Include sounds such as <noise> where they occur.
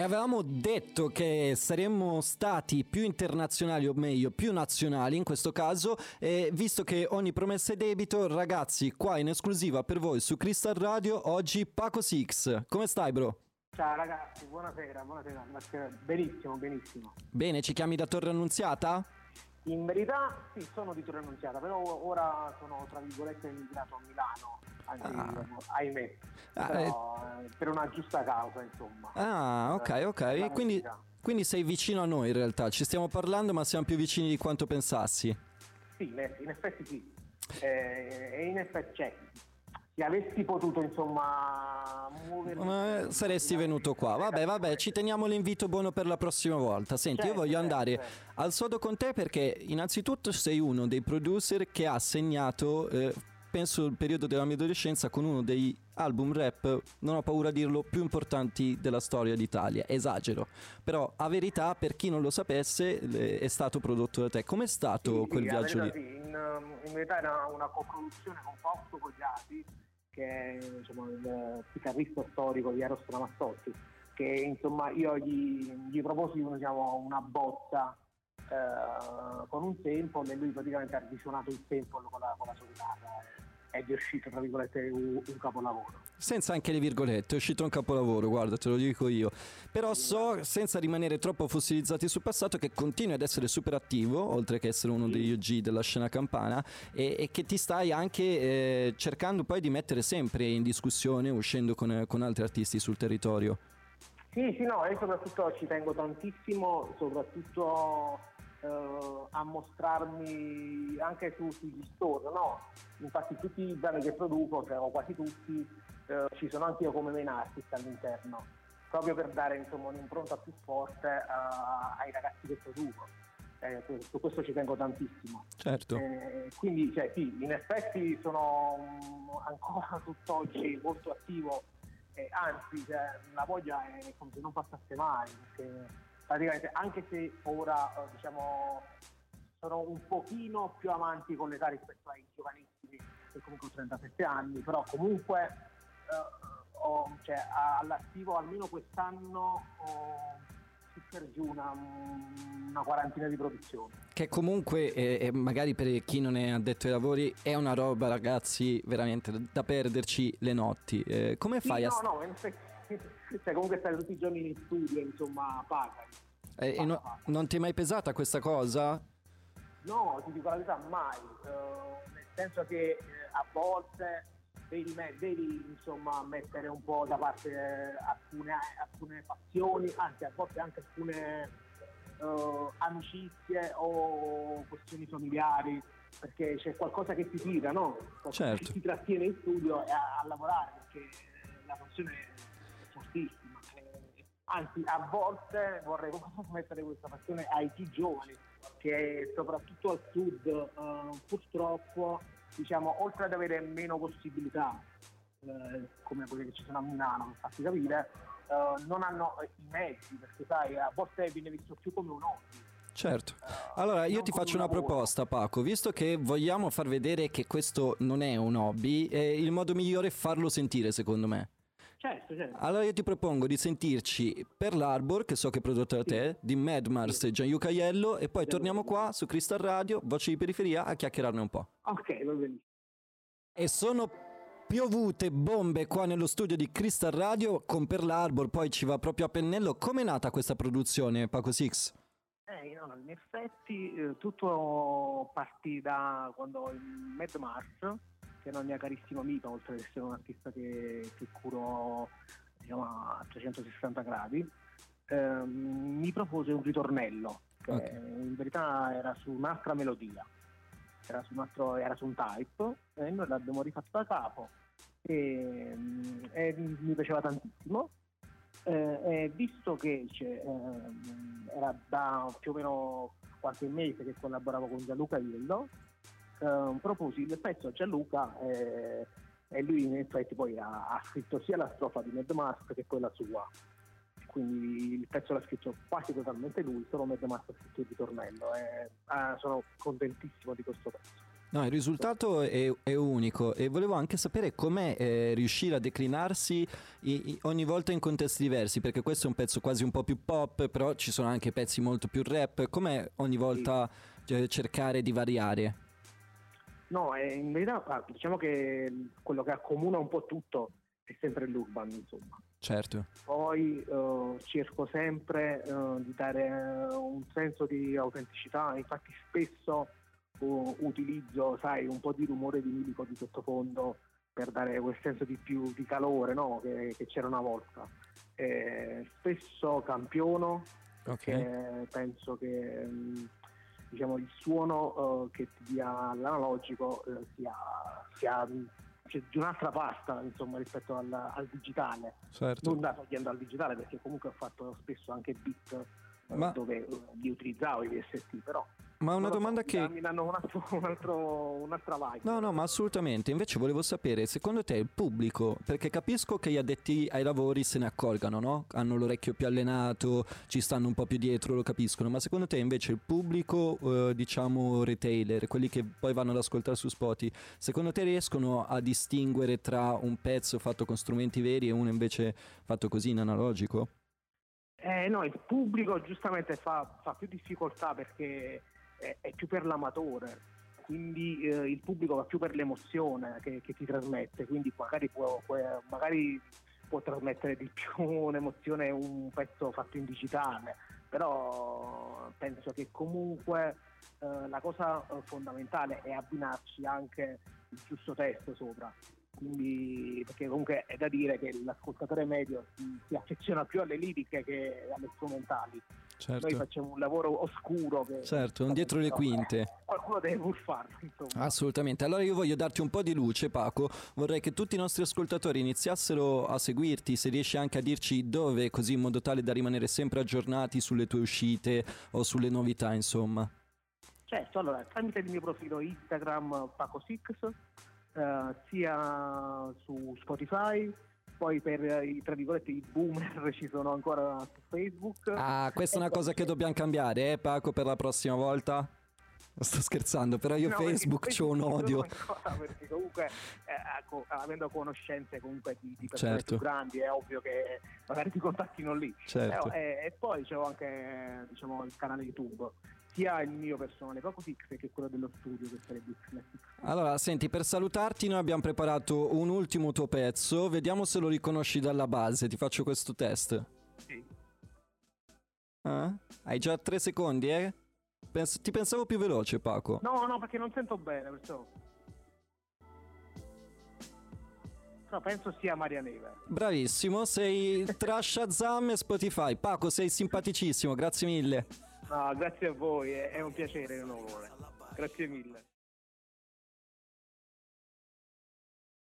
E avevamo detto che saremmo stati più internazionali o meglio più nazionali in questo caso e visto che ogni promessa è debito ragazzi qua in esclusiva per voi su Crystal Radio oggi Paco Six come stai bro? Ciao ragazzi buonasera buonasera benissimo benissimo Bene ci chiami da Torre Annunziata? In verità sì, sono di Torre Annunziata, però ora sono tra virgolette emigrato a Milano, anzi, ah. ahimè, ah, però, eh. per una giusta causa insomma. Ah ok ok, quindi, quindi, sei vicino a noi in realtà, ci stiamo parlando ma siamo più vicini di quanto pensassi. Sì, in effetti sì, eh, e in effetti c'è. Se avessi potuto insomma muovermi eh, saresti venuto qua vabbè vabbè ci teniamo l'invito buono per la prossima volta senti certo, io voglio certo, andare certo. al sodo con te perché innanzitutto sei uno dei producer che ha segnato eh, penso il periodo della mia adolescenza con uno dei album rap, non ho paura a dirlo, più importanti della storia d'Italia. Esagero. Però a verità, per chi non lo sapesse, è stato prodotto da te. Com'è stato sì, quel sì, viaggio lì? Sì. In, in, verità era una coproduzione con Fausto Cogliati che è insomma, il chitarrista storico di Eros Ramazzotti, che insomma io gli, gli proposi diciamo, una bozza eh, con un sample e lui praticamente ha risuonato il sample con la, con la sua chitarra ed è uscito tra virgolette un, un, capolavoro. Senza anche le virgolette, è uscito un capolavoro, guarda, te lo dico io. Però so, senza rimanere troppo fossilizzati sul passato, che continui ad essere super attivo, oltre che essere uno degli OG della scena campana, e, e che ti stai anche eh, cercando poi di mettere sempre in discussione, uscendo con, con altri artisti sul territorio. Sì, sì, no, e soprattutto ci tengo tantissimo, soprattutto eh, a mostrarmi anche su, sugli store, no? Infatti tutti i brani che produco, cioè, o quasi tutti, eh, ci sono anche io come main artist all'interno, proprio per dare insomma, un'impronta più forte uh, ai ragazzi che produco. Eh, su questo ci tengo tantissimo. Certo. Eh, quindi cioè, sì, in effetti sono um, ancora <laughs> tutt'oggi molto attivo, eh, anzi cioè, la voglia è come se non passasse mai, perché praticamente anche se ora eh, diciamo sono un pochino più avanti con l'età rispetto ai giovanissimi che comunque ho 37 anni però comunque eh, ho, cioè, all'attivo almeno quest'anno ho per giù una, una, quarantina di produzioni. Che comunque eh, magari per chi non è addetto ai lavori è una roba ragazzi veramente da perderci le notti. Eh, come fai sì, a... no no in effetti <laughs> cioè comunque stare tutti i giorni in studio, insomma, paga. Eh, e no, non ti è mai pesata questa cosa? No, ti dico la verità, mai. Uh, nel senso che uh, a volte devi, devi, insomma, mettere un po' da parte uh, alcune, alcune, passioni, anzi a volte anche alcune amicizie o questioni familiari, perché c'è qualcosa che ti tira, no? Certo. Che ti trattiene in studio e a, a lavorare, perché la. Eh, anzi, a volte vorrei <laughs> mettere questa passione ai più giovani, che soprattutto al sud eh, purtroppo, diciamo, oltre ad avere meno possibilità, eh, come quelle che ci sono a Milano, per farti capire, eh, non hanno i mezzi, perché sai, a volte viene visto più come un hobby. Certo. Eh, allora io ti faccio una proposta Paco, visto che vogliamo far vedere che questo non è un hobby, eh, il modo migliore è farlo sentire secondo me. Certo, certo. Allora io ti propongo di sentirci per l'Arbor, che so che è prodotto da te, di Mad Mars sì. e Gianluca Aiello, e poi torniamo qua su Crystal Radio, voce di periferia, a chiacchierarne un po'. Ok, va bene. E sono piovute bombe qua nello studio di Crystal Radio con Per l'Arbor, poi ci va proprio a pennello. Com'è nata questa produzione, Paco Six? Eh, no, in effetti eh, tutto partì da quando il Mad Mars che è una mia carissima amica, oltre ad essere un artista che, che curo diciamo, a 360 gradi, ehm, mi propose un ritornello, che okay. in verità era su un'altra melodia, era su un, altro, era su un type, e noi l'abbiamo rifatto da capo e, e mi piaceva tantissimo. Eh, visto che eh, era da più o meno qualche mese che collaboravo con Gianluca Iello, eh, proposi il pezzo a Gianluca eh, e lui in effetti poi ha, ha, scritto sia la strofa di Mad Mask che quella sua. Quindi il pezzo l'ha scritto quasi totalmente lui, solo Mad Mask ha scritto il ritornello e ah, sono contentissimo di questo pezzo. No, il risultato è, è, unico e volevo anche sapere com'è eh, riuscire a declinarsi i, i, ogni volta in contesti diversi, perché questo è un pezzo quasi un po' più pop, però ci sono anche pezzi molto più rap. Com'è ogni volta eh, cercare di variare? No, eh, in verità ah, diciamo che quello che accomuna un po' tutto è sempre l'urban, insomma. Certo. Poi uh, cerco sempre uh, di dare un senso di autenticità, infatti spesso uh, utilizzo, sai, un po' di rumore vinilico di sottofondo per dare quel senso di più di calore no? che, che, c'era una volta. Eh, spesso campiono, okay. penso che um, diciamo, il suono che ti dia l'analogico sia, sia cioè, di un'altra pasta insomma, rispetto al, al digitale. Certo. Non da togliendo al digitale perché comunque ho fatto spesso anche beat eh, Ma... dove uh, li utilizzavo i VST, però ma una domanda che... Mi danno un altro, un altro, un'altra vibe. No, no, ma assolutamente. Invece volevo sapere, secondo te il pubblico, perché capisco che gli addetti ai lavori se ne accorgano, no? Hanno l'orecchio più allenato, ci stanno un po' più dietro, lo capiscono, ma secondo te invece il pubblico, eh, diciamo, retailer, quelli che poi vanno ad ascoltare su Spotify, secondo te riescono a distinguere tra un pezzo fatto con strumenti veri e uno invece fatto così in analogico? Eh, no, il pubblico giustamente fa, fa più difficoltà perché è, più per l'amatore, quindi eh, il pubblico va più per l'emozione che, che ti trasmette, quindi magari può, può, magari può, trasmettere di più <laughs> un'emozione un pezzo fatto in digitale, però penso che comunque eh, la cosa eh, fondamentale è abbinarci anche il giusto testo sopra. Quindi, perché comunque è da dire che l'ascoltatore medio si, si affeziona più alle liriche che alle strumentali. Certo. Noi facciamo un lavoro oscuro. Che certo, un dietro le quinte. Qualcuno deve pur farlo. Insomma. Assolutamente. Allora io voglio darti un po' di luce, Paco. Vorrei che tutti i nostri ascoltatori iniziassero a seguirti, se riesci anche a dirci dove, così in modo tale da rimanere sempre aggiornati sulle tue uscite o sulle novità, insomma. Certo, allora, tramite il mio profilo Instagram PacoSix, eh, sia su Spotify, poi per i tra virgolette i boomer <laughs> ci sono ancora su Facebook. Ah, questa è una cosa che dobbiamo cambiare, eh Paco, per la prossima volta? Sto scherzando, però io no, Facebook c'ho un odio. perché comunque, eh, ecco, avendo conoscenze comunque di, di persone certo. più grandi, è ovvio che magari ti <laughs> contattino lì. Certo. Eh, e poi c'è anche diciamo, il canale YouTube sia il mio personale Fix che quello dello studio che sarebbe. Allora, senti, per salutarti noi abbiamo preparato un ultimo tuo pezzo, vediamo se lo riconosci dalla base, ti faccio questo test. Sì. Ah? Hai già tre secondi, eh? Pens- ti pensavo più veloce, Paco. No, no, perché non sento bene, perciò... No, penso sia Maria Neve. Bravissimo, sei tra Shazam e Spotify. Paco, sei simpaticissimo, grazie mille. No, grazie a voi, è un piacere un onore. Grazie mille.